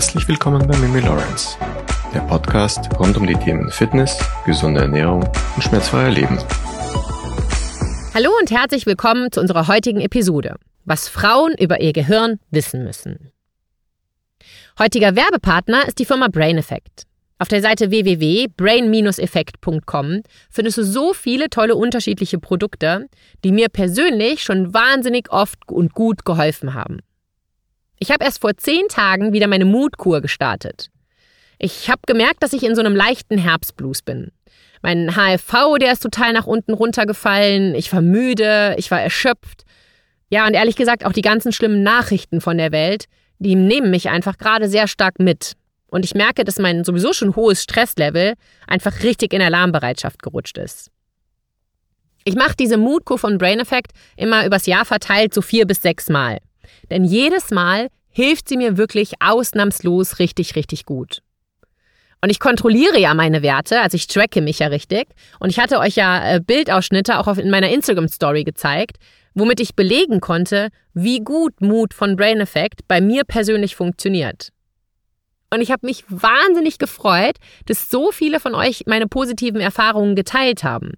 Herzlich willkommen bei Mimi Lawrence, der Podcast rund um die Themen Fitness, gesunde Ernährung und schmerzfreier Leben. Hallo und herzlich willkommen zu unserer heutigen Episode, was Frauen über ihr Gehirn wissen müssen. Heutiger Werbepartner ist die Firma Brain Effect. Auf der Seite www.brain-effekt.com findest du so viele tolle unterschiedliche Produkte, die mir persönlich schon wahnsinnig oft und gut geholfen haben. Ich habe erst vor zehn Tagen wieder meine Mutkur gestartet. Ich habe gemerkt, dass ich in so einem leichten Herbstblues bin. Mein HFV, der ist total nach unten runtergefallen. Ich war müde, ich war erschöpft. Ja, und ehrlich gesagt auch die ganzen schlimmen Nachrichten von der Welt, die nehmen mich einfach gerade sehr stark mit. Und ich merke, dass mein sowieso schon hohes Stresslevel einfach richtig in Alarmbereitschaft gerutscht ist. Ich mache diese Moodco von Brain Effect immer übers Jahr verteilt so vier bis sechs Mal. Denn jedes Mal hilft sie mir wirklich ausnahmslos richtig, richtig gut. Und ich kontrolliere ja meine Werte, also ich tracke mich ja richtig. Und ich hatte euch ja äh, Bildausschnitte auch in meiner Instagram-Story gezeigt, womit ich belegen konnte, wie gut Mut von Brain Effect bei mir persönlich funktioniert. Und ich habe mich wahnsinnig gefreut, dass so viele von euch meine positiven Erfahrungen geteilt haben.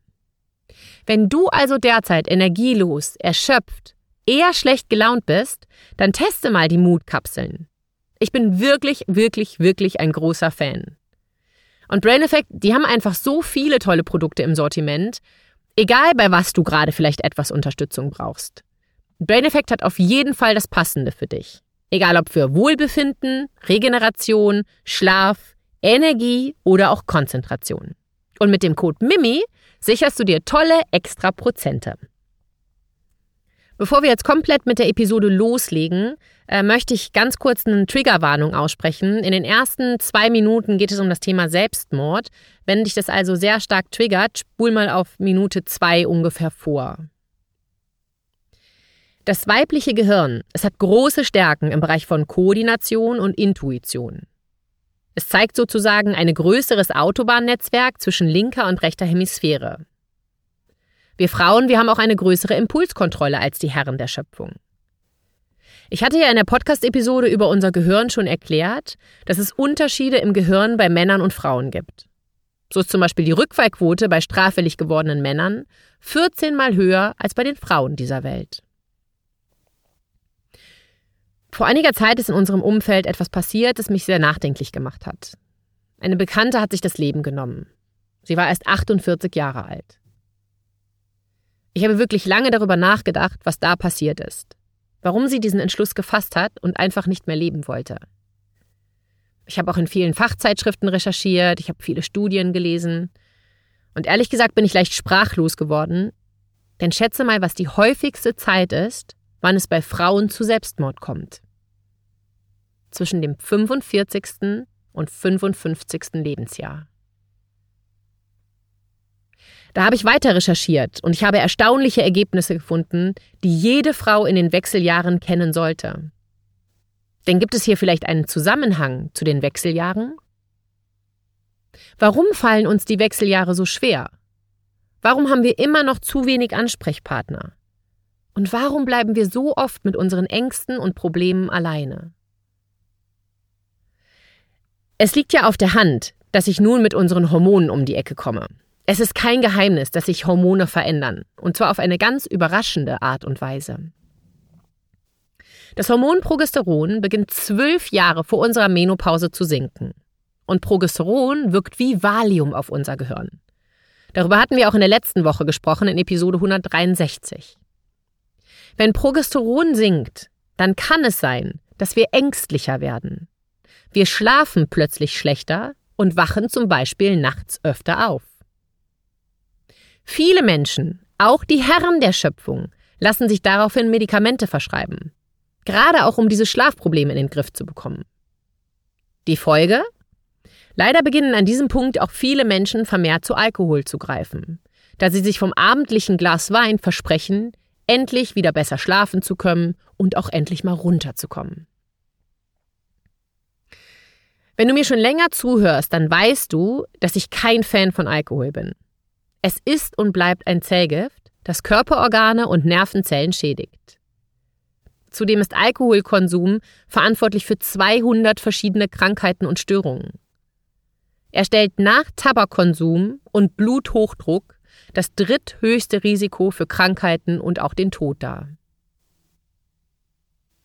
Wenn du also derzeit energielos, erschöpft, eher schlecht gelaunt bist, dann teste mal die Mutkapseln. Ich bin wirklich, wirklich, wirklich ein großer Fan. Und Brain Effect, die haben einfach so viele tolle Produkte im Sortiment, egal bei was du gerade vielleicht etwas Unterstützung brauchst. Brain Effect hat auf jeden Fall das Passende für dich. Egal ob für Wohlbefinden, Regeneration, Schlaf, Energie oder auch Konzentration. Und mit dem Code MIMI sicherst du dir tolle extra Prozente. Bevor wir jetzt komplett mit der Episode loslegen, äh, möchte ich ganz kurz eine Triggerwarnung aussprechen. In den ersten zwei Minuten geht es um das Thema Selbstmord. Wenn dich das also sehr stark triggert, spul mal auf Minute zwei ungefähr vor. Das weibliche Gehirn, es hat große Stärken im Bereich von Koordination und Intuition. Es zeigt sozusagen ein größeres Autobahnnetzwerk zwischen linker und rechter Hemisphäre. Wir Frauen, wir haben auch eine größere Impulskontrolle als die Herren der Schöpfung. Ich hatte ja in der Podcast-Episode über unser Gehirn schon erklärt, dass es Unterschiede im Gehirn bei Männern und Frauen gibt. So ist zum Beispiel die Rückfallquote bei straffällig gewordenen Männern 14 mal höher als bei den Frauen dieser Welt. Vor einiger Zeit ist in unserem Umfeld etwas passiert, das mich sehr nachdenklich gemacht hat. Eine Bekannte hat sich das Leben genommen. Sie war erst 48 Jahre alt. Ich habe wirklich lange darüber nachgedacht, was da passiert ist. Warum sie diesen Entschluss gefasst hat und einfach nicht mehr leben wollte. Ich habe auch in vielen Fachzeitschriften recherchiert, ich habe viele Studien gelesen. Und ehrlich gesagt bin ich leicht sprachlos geworden, denn schätze mal, was die häufigste Zeit ist, wann es bei Frauen zu Selbstmord kommt. Zwischen dem 45. und 55. Lebensjahr. Da habe ich weiter recherchiert und ich habe erstaunliche Ergebnisse gefunden, die jede Frau in den Wechseljahren kennen sollte. Denn gibt es hier vielleicht einen Zusammenhang zu den Wechseljahren? Warum fallen uns die Wechseljahre so schwer? Warum haben wir immer noch zu wenig Ansprechpartner? Und warum bleiben wir so oft mit unseren Ängsten und Problemen alleine? Es liegt ja auf der Hand, dass ich nun mit unseren Hormonen um die Ecke komme. Es ist kein Geheimnis, dass sich Hormone verändern, und zwar auf eine ganz überraschende Art und Weise. Das Hormon Progesteron beginnt zwölf Jahre vor unserer Menopause zu sinken. Und Progesteron wirkt wie Valium auf unser Gehirn. Darüber hatten wir auch in der letzten Woche gesprochen, in Episode 163. Wenn Progesteron sinkt, dann kann es sein, dass wir ängstlicher werden. Wir schlafen plötzlich schlechter und wachen zum Beispiel nachts öfter auf. Viele Menschen, auch die Herren der Schöpfung, lassen sich daraufhin Medikamente verschreiben. Gerade auch um diese Schlafprobleme in den Griff zu bekommen. Die Folge? Leider beginnen an diesem Punkt auch viele Menschen vermehrt zu Alkohol zu greifen, da sie sich vom abendlichen Glas Wein versprechen, endlich wieder besser schlafen zu können und auch endlich mal runterzukommen. Wenn du mir schon länger zuhörst, dann weißt du, dass ich kein Fan von Alkohol bin. Es ist und bleibt ein Zellgift, das Körperorgane und Nervenzellen schädigt. Zudem ist Alkoholkonsum verantwortlich für 200 verschiedene Krankheiten und Störungen. Er stellt nach Tabakkonsum und Bluthochdruck das dritthöchste Risiko für Krankheiten und auch den Tod dar.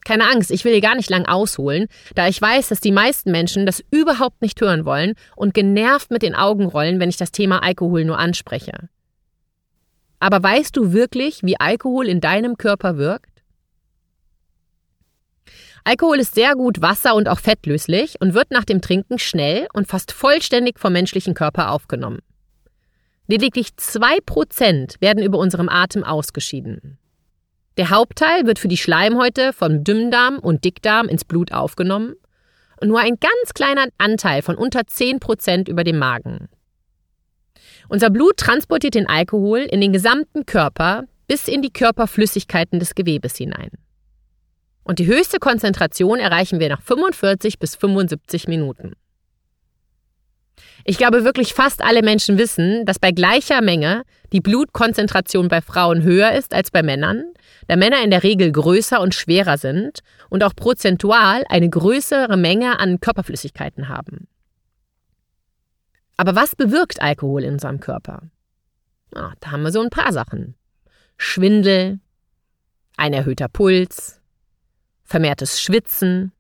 Keine Angst, ich will hier gar nicht lang ausholen, da ich weiß, dass die meisten Menschen das überhaupt nicht hören wollen und genervt mit den Augen rollen, wenn ich das Thema Alkohol nur anspreche. Aber weißt du wirklich, wie Alkohol in deinem Körper wirkt? Alkohol ist sehr gut wasser- und auch fettlöslich und wird nach dem Trinken schnell und fast vollständig vom menschlichen Körper aufgenommen. Lediglich 2% werden über unserem Atem ausgeschieden. Der Hauptteil wird für die Schleimhäute vom Dünndarm und Dickdarm ins Blut aufgenommen und nur ein ganz kleiner Anteil von unter 10% über dem Magen. Unser Blut transportiert den Alkohol in den gesamten Körper bis in die Körperflüssigkeiten des Gewebes hinein. Und die höchste Konzentration erreichen wir nach 45 bis 75 Minuten. Ich glaube wirklich fast alle Menschen wissen, dass bei gleicher Menge die Blutkonzentration bei Frauen höher ist als bei Männern, da Männer in der Regel größer und schwerer sind und auch prozentual eine größere Menge an Körperflüssigkeiten haben. Aber was bewirkt Alkohol in unserem Körper? Ah, da haben wir so ein paar Sachen. Schwindel, ein erhöhter Puls, vermehrtes Schwitzen.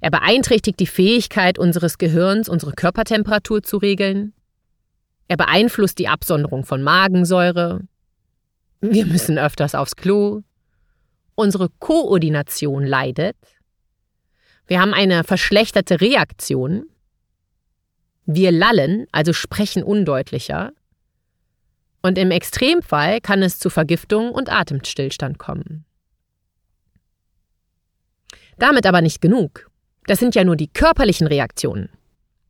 Er beeinträchtigt die Fähigkeit unseres Gehirns, unsere Körpertemperatur zu regeln. Er beeinflusst die Absonderung von Magensäure. Wir müssen öfters aufs Klo. Unsere Koordination leidet. Wir haben eine verschlechterte Reaktion. Wir lallen, also sprechen undeutlicher. Und im Extremfall kann es zu Vergiftung und Atemstillstand kommen. Damit aber nicht genug. Das sind ja nur die körperlichen Reaktionen.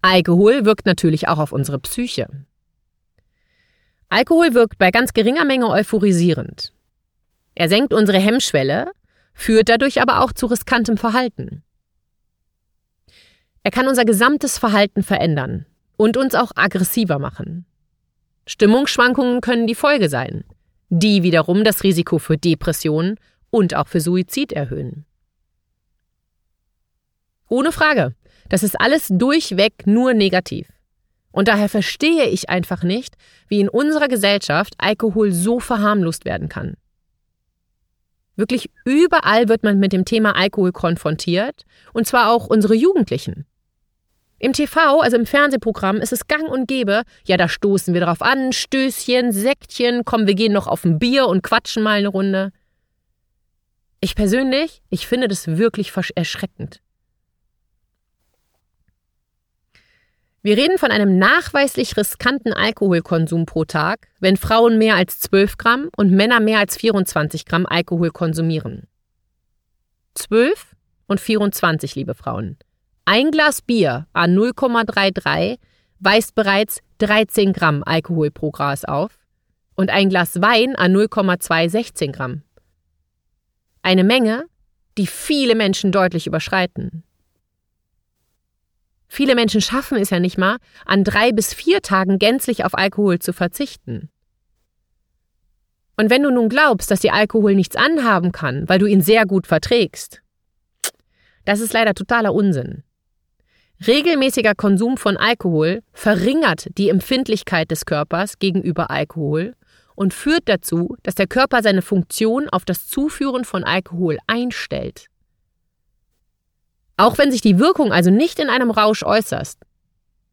Alkohol wirkt natürlich auch auf unsere Psyche. Alkohol wirkt bei ganz geringer Menge euphorisierend. Er senkt unsere Hemmschwelle, führt dadurch aber auch zu riskantem Verhalten. Er kann unser gesamtes Verhalten verändern und uns auch aggressiver machen. Stimmungsschwankungen können die Folge sein, die wiederum das Risiko für Depressionen und auch für Suizid erhöhen. Ohne Frage. Das ist alles durchweg nur negativ. Und daher verstehe ich einfach nicht, wie in unserer Gesellschaft Alkohol so verharmlost werden kann. Wirklich überall wird man mit dem Thema Alkohol konfrontiert, und zwar auch unsere Jugendlichen. Im TV, also im Fernsehprogramm, ist es gang und gäbe, ja, da stoßen wir drauf an, Stößchen, Säckchen, komm, wir gehen noch auf ein Bier und quatschen mal eine Runde. Ich persönlich, ich finde das wirklich erschreckend. Wir reden von einem nachweislich riskanten Alkoholkonsum pro Tag, wenn Frauen mehr als 12 Gramm und Männer mehr als 24 Gramm Alkohol konsumieren. 12 und 24, liebe Frauen. Ein Glas Bier a 0,33 weist bereits 13 Gramm Alkohol pro Glas auf und ein Glas Wein a 0,216 Gramm. Eine Menge, die viele Menschen deutlich überschreiten. Viele Menschen schaffen es ja nicht mal, an drei bis vier Tagen gänzlich auf Alkohol zu verzichten. Und wenn du nun glaubst, dass dir Alkohol nichts anhaben kann, weil du ihn sehr gut verträgst, das ist leider totaler Unsinn. Regelmäßiger Konsum von Alkohol verringert die Empfindlichkeit des Körpers gegenüber Alkohol und führt dazu, dass der Körper seine Funktion auf das Zuführen von Alkohol einstellt. Auch wenn sich die Wirkung also nicht in einem Rausch äußert,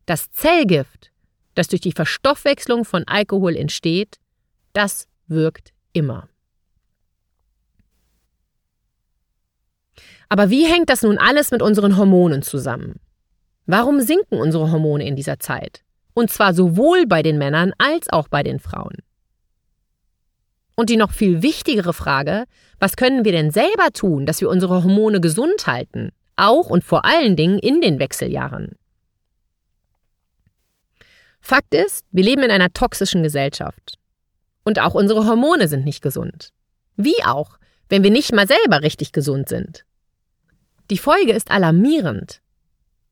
das Zellgift, das durch die Verstoffwechslung von Alkohol entsteht, das wirkt immer. Aber wie hängt das nun alles mit unseren Hormonen zusammen? Warum sinken unsere Hormone in dieser Zeit? Und zwar sowohl bei den Männern als auch bei den Frauen. Und die noch viel wichtigere Frage, was können wir denn selber tun, dass wir unsere Hormone gesund halten? Auch und vor allen Dingen in den Wechseljahren. Fakt ist, wir leben in einer toxischen Gesellschaft. Und auch unsere Hormone sind nicht gesund. Wie auch, wenn wir nicht mal selber richtig gesund sind. Die Folge ist alarmierend.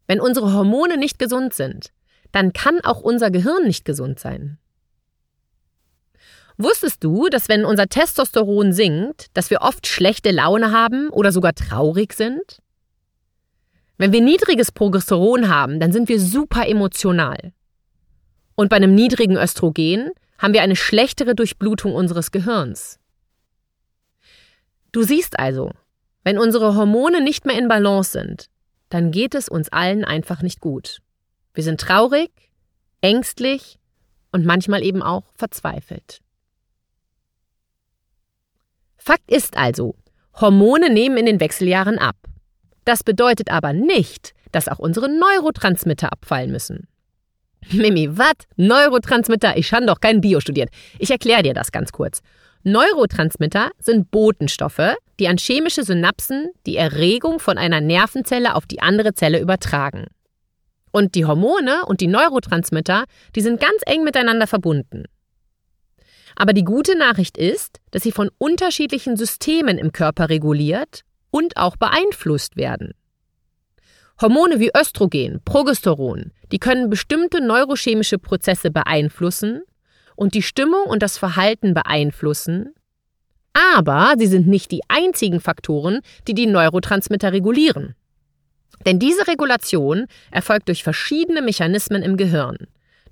Wenn unsere Hormone nicht gesund sind, dann kann auch unser Gehirn nicht gesund sein. Wusstest du, dass wenn unser Testosteron sinkt, dass wir oft schlechte Laune haben oder sogar traurig sind? Wenn wir niedriges Progesteron haben, dann sind wir super emotional. Und bei einem niedrigen Östrogen haben wir eine schlechtere Durchblutung unseres Gehirns. Du siehst also, wenn unsere Hormone nicht mehr in Balance sind, dann geht es uns allen einfach nicht gut. Wir sind traurig, ängstlich und manchmal eben auch verzweifelt. Fakt ist also, Hormone nehmen in den Wechseljahren ab. Das bedeutet aber nicht, dass auch unsere Neurotransmitter abfallen müssen. Mimi, was? Neurotransmitter? Ich habe doch kein Bio studiert. Ich erkläre dir das ganz kurz. Neurotransmitter sind Botenstoffe, die an chemische Synapsen die Erregung von einer Nervenzelle auf die andere Zelle übertragen. Und die Hormone und die Neurotransmitter, die sind ganz eng miteinander verbunden. Aber die gute Nachricht ist, dass sie von unterschiedlichen Systemen im Körper reguliert und auch beeinflusst werden. Hormone wie Östrogen, Progesteron, die können bestimmte neurochemische Prozesse beeinflussen und die Stimmung und das Verhalten beeinflussen, aber sie sind nicht die einzigen Faktoren, die die Neurotransmitter regulieren. Denn diese Regulation erfolgt durch verschiedene Mechanismen im Gehirn,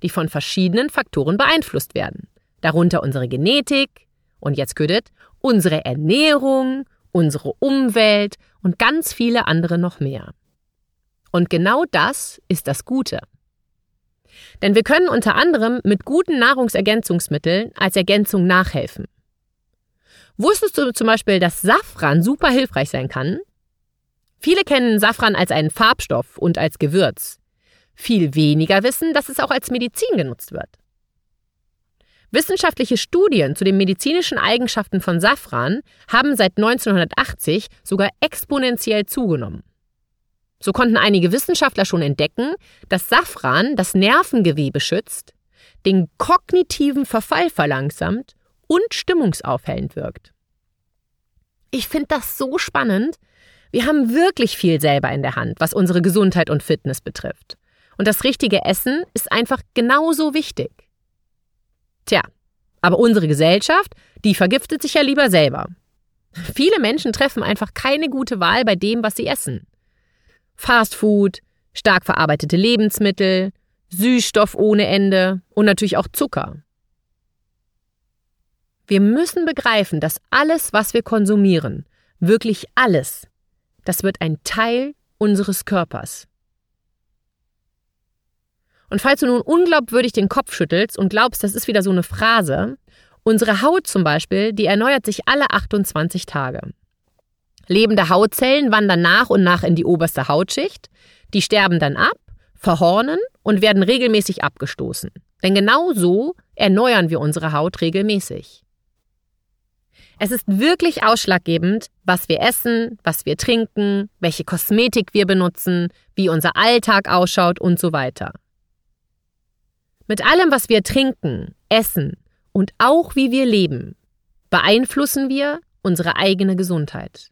die von verschiedenen Faktoren beeinflusst werden. Darunter unsere Genetik und jetzt Güdet, unsere Ernährung, unsere Umwelt und ganz viele andere noch mehr. Und genau das ist das Gute. Denn wir können unter anderem mit guten Nahrungsergänzungsmitteln als Ergänzung nachhelfen. Wusstest du zum Beispiel, dass Safran super hilfreich sein kann? Viele kennen Safran als einen Farbstoff und als Gewürz. Viel weniger wissen, dass es auch als Medizin genutzt wird. Wissenschaftliche Studien zu den medizinischen Eigenschaften von Safran haben seit 1980 sogar exponentiell zugenommen. So konnten einige Wissenschaftler schon entdecken, dass Safran das Nervengewebe schützt, den kognitiven Verfall verlangsamt und stimmungsaufhellend wirkt. Ich finde das so spannend. Wir haben wirklich viel selber in der Hand, was unsere Gesundheit und Fitness betrifft. Und das richtige Essen ist einfach genauso wichtig. Tja, aber unsere Gesellschaft, die vergiftet sich ja lieber selber. Viele Menschen treffen einfach keine gute Wahl bei dem, was sie essen. Fastfood, stark verarbeitete Lebensmittel, Süßstoff ohne Ende und natürlich auch Zucker. Wir müssen begreifen, dass alles, was wir konsumieren, wirklich alles, das wird ein Teil unseres Körpers. Und falls du nun unglaubwürdig den Kopf schüttelst und glaubst, das ist wieder so eine Phrase, unsere Haut zum Beispiel, die erneuert sich alle 28 Tage. Lebende Hautzellen wandern nach und nach in die oberste Hautschicht, die sterben dann ab, verhornen und werden regelmäßig abgestoßen. Denn genau so erneuern wir unsere Haut regelmäßig. Es ist wirklich ausschlaggebend, was wir essen, was wir trinken, welche Kosmetik wir benutzen, wie unser Alltag ausschaut und so weiter. Mit allem, was wir trinken, essen und auch wie wir leben, beeinflussen wir unsere eigene Gesundheit.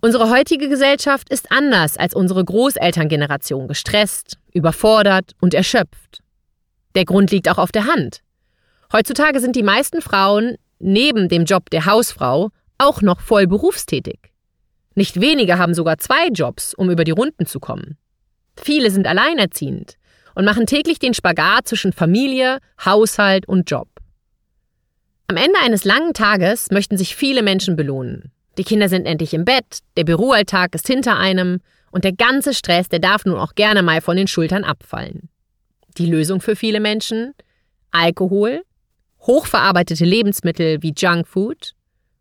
Unsere heutige Gesellschaft ist anders als unsere Großelterngeneration gestresst, überfordert und erschöpft. Der Grund liegt auch auf der Hand. Heutzutage sind die meisten Frauen neben dem Job der Hausfrau auch noch voll berufstätig. Nicht wenige haben sogar zwei Jobs, um über die Runden zu kommen. Viele sind alleinerziehend und machen täglich den Spagat zwischen Familie, Haushalt und Job. Am Ende eines langen Tages möchten sich viele Menschen belohnen. Die Kinder sind endlich im Bett, der Büroalltag ist hinter einem und der ganze Stress, der darf nun auch gerne mal von den Schultern abfallen. Die Lösung für viele Menschen? Alkohol, hochverarbeitete Lebensmittel wie Junkfood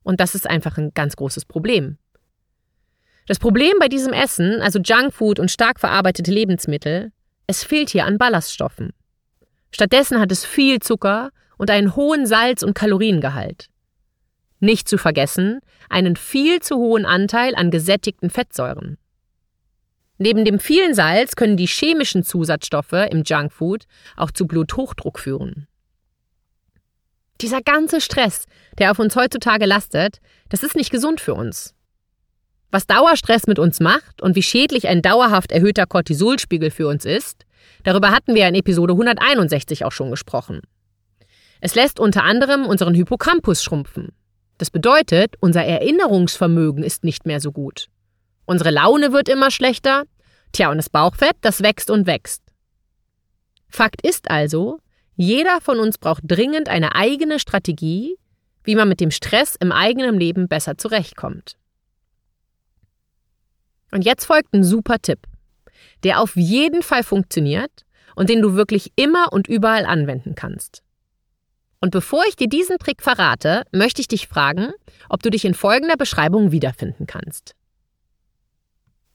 und das ist einfach ein ganz großes Problem. Das Problem bei diesem Essen, also Junkfood und stark verarbeitete Lebensmittel, es fehlt hier an Ballaststoffen. Stattdessen hat es viel Zucker und einen hohen Salz- und Kaloriengehalt. Nicht zu vergessen, einen viel zu hohen Anteil an gesättigten Fettsäuren. Neben dem vielen Salz können die chemischen Zusatzstoffe im Junkfood auch zu Bluthochdruck führen. Dieser ganze Stress, der auf uns heutzutage lastet, das ist nicht gesund für uns. Was Dauerstress mit uns macht und wie schädlich ein dauerhaft erhöhter Cortisolspiegel für uns ist, Darüber hatten wir in Episode 161 auch schon gesprochen. Es lässt unter anderem unseren Hippocampus schrumpfen. Das bedeutet, unser Erinnerungsvermögen ist nicht mehr so gut. Unsere Laune wird immer schlechter. Tja, und das Bauchfett, das wächst und wächst. Fakt ist also, jeder von uns braucht dringend eine eigene Strategie, wie man mit dem Stress im eigenen Leben besser zurechtkommt. Und jetzt folgt ein super Tipp, der auf jeden Fall funktioniert und den du wirklich immer und überall anwenden kannst. Und bevor ich dir diesen Trick verrate, möchte ich dich fragen, ob du dich in folgender Beschreibung wiederfinden kannst.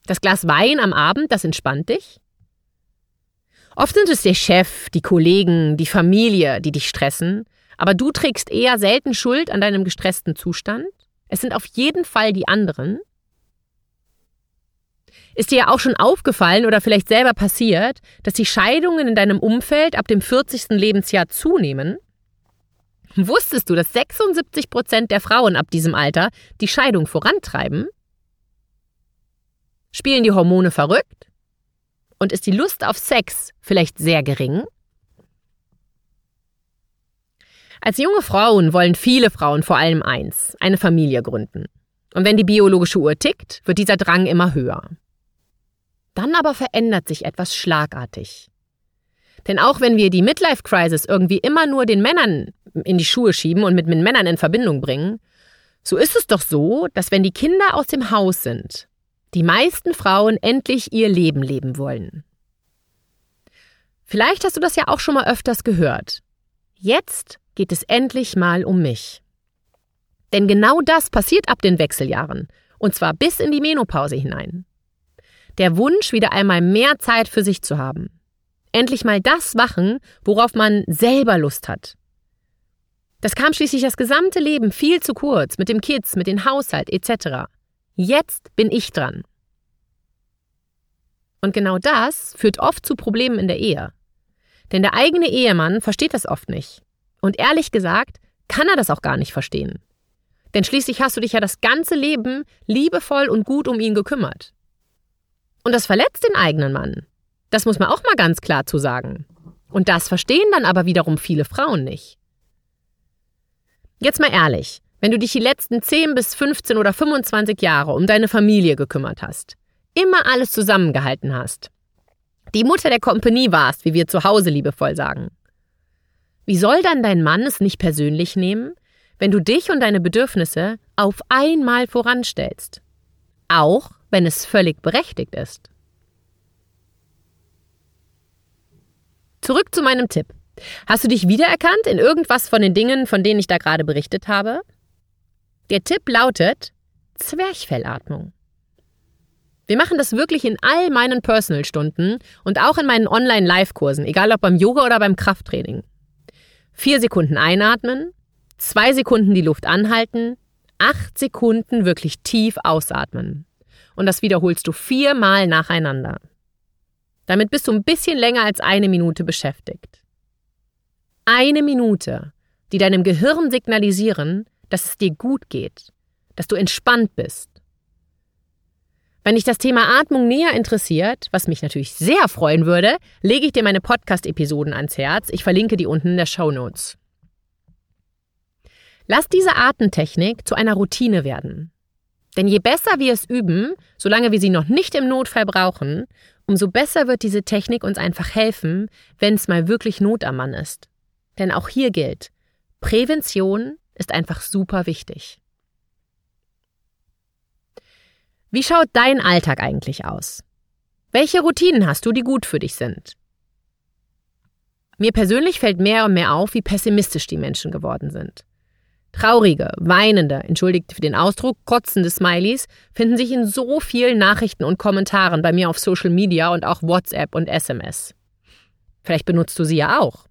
Das Glas Wein am Abend, das entspannt dich. Oft sind es der Chef, die Kollegen, die Familie, die dich stressen, aber du trägst eher selten Schuld an deinem gestressten Zustand. Es sind auf jeden Fall die anderen. Ist dir ja auch schon aufgefallen oder vielleicht selber passiert, dass die Scheidungen in deinem Umfeld ab dem 40. Lebensjahr zunehmen? Wusstest du, dass 76 Prozent der Frauen ab diesem Alter die Scheidung vorantreiben? Spielen die Hormone verrückt? Und ist die Lust auf Sex vielleicht sehr gering? Als junge Frauen wollen viele Frauen vor allem eins, eine Familie gründen. Und wenn die biologische Uhr tickt, wird dieser Drang immer höher. Dann aber verändert sich etwas schlagartig. Denn auch wenn wir die Midlife Crisis irgendwie immer nur den Männern in die Schuhe schieben und mit den Männern in Verbindung bringen, so ist es doch so, dass wenn die Kinder aus dem Haus sind, die meisten Frauen endlich ihr Leben leben wollen. Vielleicht hast du das ja auch schon mal öfters gehört. Jetzt geht es endlich mal um mich. Denn genau das passiert ab den Wechseljahren, und zwar bis in die Menopause hinein. Der Wunsch, wieder einmal mehr Zeit für sich zu haben. Endlich mal das machen, worauf man selber Lust hat. Das kam schließlich das gesamte Leben viel zu kurz, mit dem Kids, mit dem Haushalt etc. Jetzt bin ich dran. Und genau das führt oft zu Problemen in der Ehe. Denn der eigene Ehemann versteht das oft nicht. Und ehrlich gesagt, kann er das auch gar nicht verstehen. Denn schließlich hast du dich ja das ganze Leben liebevoll und gut um ihn gekümmert. Und das verletzt den eigenen Mann. Das muss man auch mal ganz klar zu sagen. Und das verstehen dann aber wiederum viele Frauen nicht. Jetzt mal ehrlich, wenn du dich die letzten 10 bis 15 oder 25 Jahre um deine Familie gekümmert hast, immer alles zusammengehalten hast, die Mutter der Kompanie warst, wie wir zu Hause liebevoll sagen, wie soll dann dein Mann es nicht persönlich nehmen, wenn du dich und deine Bedürfnisse auf einmal voranstellst? Auch wenn es völlig berechtigt ist. Zurück zu meinem Tipp. Hast du dich wiedererkannt in irgendwas von den Dingen, von denen ich da gerade berichtet habe? Der Tipp lautet Zwerchfellatmung. Wir machen das wirklich in all meinen Personal-Stunden und auch in meinen Online-Live-Kursen, egal ob beim Yoga oder beim Krafttraining. Vier Sekunden einatmen, zwei Sekunden die Luft anhalten, acht Sekunden wirklich tief ausatmen. Und das wiederholst du viermal nacheinander. Damit bist du ein bisschen länger als eine Minute beschäftigt. Eine Minute, die deinem Gehirn signalisieren, dass es dir gut geht, dass du entspannt bist. Wenn dich das Thema Atmung näher interessiert, was mich natürlich sehr freuen würde, lege ich dir meine Podcast-Episoden ans Herz. Ich verlinke die unten in der Show Notes. Lass diese Atemtechnik zu einer Routine werden. Denn je besser wir es üben, solange wir sie noch nicht im Notfall brauchen, umso besser wird diese Technik uns einfach helfen, wenn es mal wirklich Not am Mann ist. Denn auch hier gilt, Prävention ist einfach super wichtig. Wie schaut dein Alltag eigentlich aus? Welche Routinen hast du, die gut für dich sind? Mir persönlich fällt mehr und mehr auf, wie pessimistisch die Menschen geworden sind. Traurige, weinende, entschuldigt für den Ausdruck, kotzende Smileys finden sich in so vielen Nachrichten und Kommentaren bei mir auf Social Media und auch WhatsApp und SMS. Vielleicht benutzt du sie ja auch.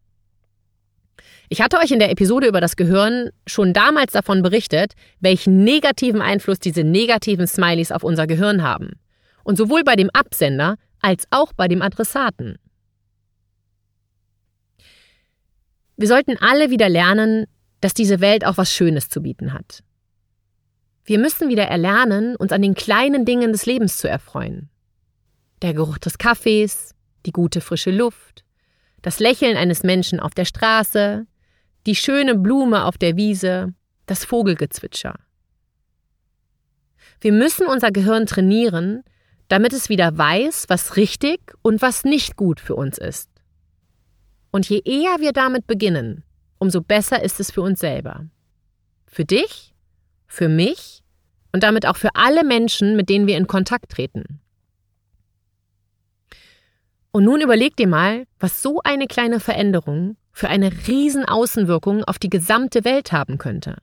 Ich hatte euch in der Episode über das Gehirn schon damals davon berichtet, welchen negativen Einfluss diese negativen Smileys auf unser Gehirn haben. Und sowohl bei dem Absender als auch bei dem Adressaten. Wir sollten alle wieder lernen, dass diese Welt auch was Schönes zu bieten hat. Wir müssen wieder erlernen, uns an den kleinen Dingen des Lebens zu erfreuen. Der Geruch des Kaffees, die gute frische Luft, das Lächeln eines Menschen auf der Straße, die schöne Blume auf der Wiese, das Vogelgezwitscher. Wir müssen unser Gehirn trainieren, damit es wieder weiß, was richtig und was nicht gut für uns ist. Und je eher wir damit beginnen, umso besser ist es für uns selber. Für dich, für mich und damit auch für alle Menschen, mit denen wir in Kontakt treten. Und nun überleg dir mal, was so eine kleine Veränderung für eine riesen Außenwirkung auf die gesamte Welt haben könnte.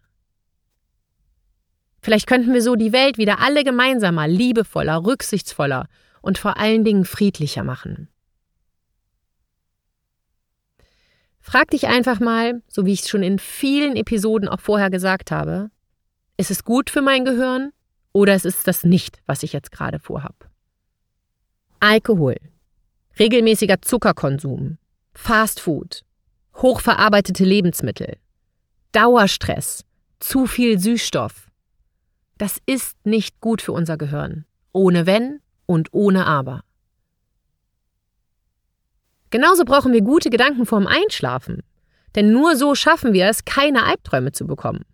Vielleicht könnten wir so die Welt wieder alle gemeinsamer, liebevoller, rücksichtsvoller und vor allen Dingen friedlicher machen. Frag dich einfach mal, so wie ich es schon in vielen Episoden auch vorher gesagt habe, ist es gut für mein Gehirn oder ist es das nicht, was ich jetzt gerade vorhab? Alkohol, regelmäßiger Zuckerkonsum, Fastfood, hochverarbeitete Lebensmittel, Dauerstress, zu viel Süßstoff. Das ist nicht gut für unser Gehirn. Ohne wenn und ohne aber. Genauso brauchen wir gute Gedanken vorm Einschlafen. Denn nur so schaffen wir es, keine Albträume zu bekommen.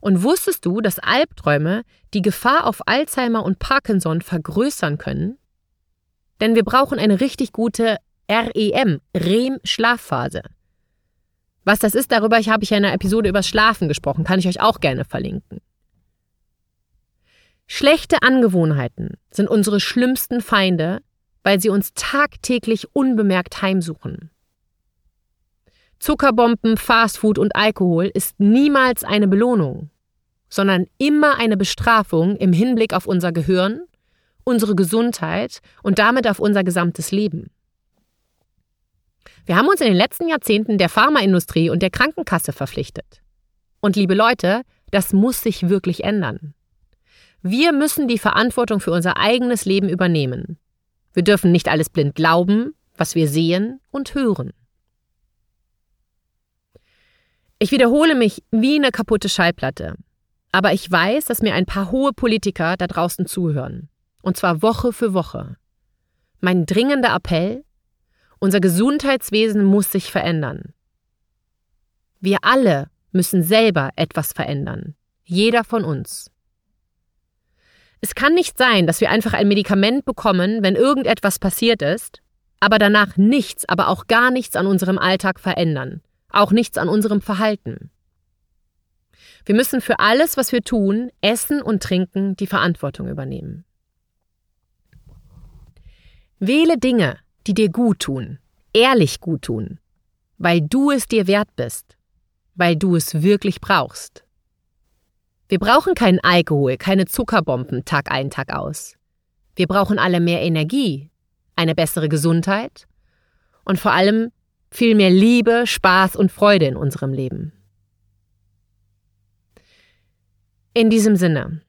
Und wusstest du, dass Albträume die Gefahr auf Alzheimer und Parkinson vergrößern können? Denn wir brauchen eine richtig gute REM, REM-Schlafphase. Was das ist, darüber habe ich in einer Episode über Schlafen gesprochen, kann ich euch auch gerne verlinken. Schlechte Angewohnheiten sind unsere schlimmsten Feinde, weil sie uns tagtäglich unbemerkt heimsuchen. Zuckerbomben, Fastfood und Alkohol ist niemals eine Belohnung, sondern immer eine Bestrafung im Hinblick auf unser Gehirn, unsere Gesundheit und damit auf unser gesamtes Leben. Wir haben uns in den letzten Jahrzehnten der Pharmaindustrie und der Krankenkasse verpflichtet. Und liebe Leute, das muss sich wirklich ändern. Wir müssen die Verantwortung für unser eigenes Leben übernehmen. Wir dürfen nicht alles blind glauben, was wir sehen und hören. Ich wiederhole mich wie eine kaputte Schallplatte. Aber ich weiß, dass mir ein paar hohe Politiker da draußen zuhören. Und zwar Woche für Woche. Mein dringender Appell, unser Gesundheitswesen muss sich verändern. Wir alle müssen selber etwas verändern. Jeder von uns. Es kann nicht sein, dass wir einfach ein Medikament bekommen, wenn irgendetwas passiert ist, aber danach nichts, aber auch gar nichts an unserem Alltag verändern, auch nichts an unserem Verhalten. Wir müssen für alles, was wir tun, essen und trinken, die Verantwortung übernehmen. Wähle Dinge, die dir gut tun, ehrlich gut tun, weil du es dir wert bist, weil du es wirklich brauchst. Wir brauchen keinen Alkohol, keine Zuckerbomben Tag ein, Tag aus. Wir brauchen alle mehr Energie, eine bessere Gesundheit und vor allem viel mehr Liebe, Spaß und Freude in unserem Leben. In diesem Sinne,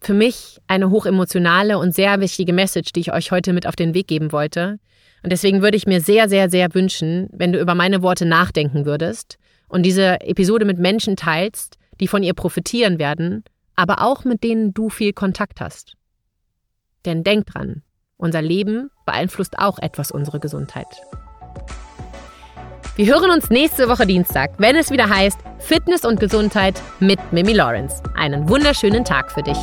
für mich eine hochemotionale und sehr wichtige Message, die ich euch heute mit auf den Weg geben wollte. Und deswegen würde ich mir sehr, sehr, sehr wünschen, wenn du über meine Worte nachdenken würdest und diese Episode mit Menschen teilst, die von ihr profitieren werden, aber auch mit denen du viel Kontakt hast. Denn denk dran, unser Leben beeinflusst auch etwas unsere Gesundheit. Wir hören uns nächste Woche Dienstag, wenn es wieder heißt Fitness und Gesundheit mit Mimi Lawrence. Einen wunderschönen Tag für dich.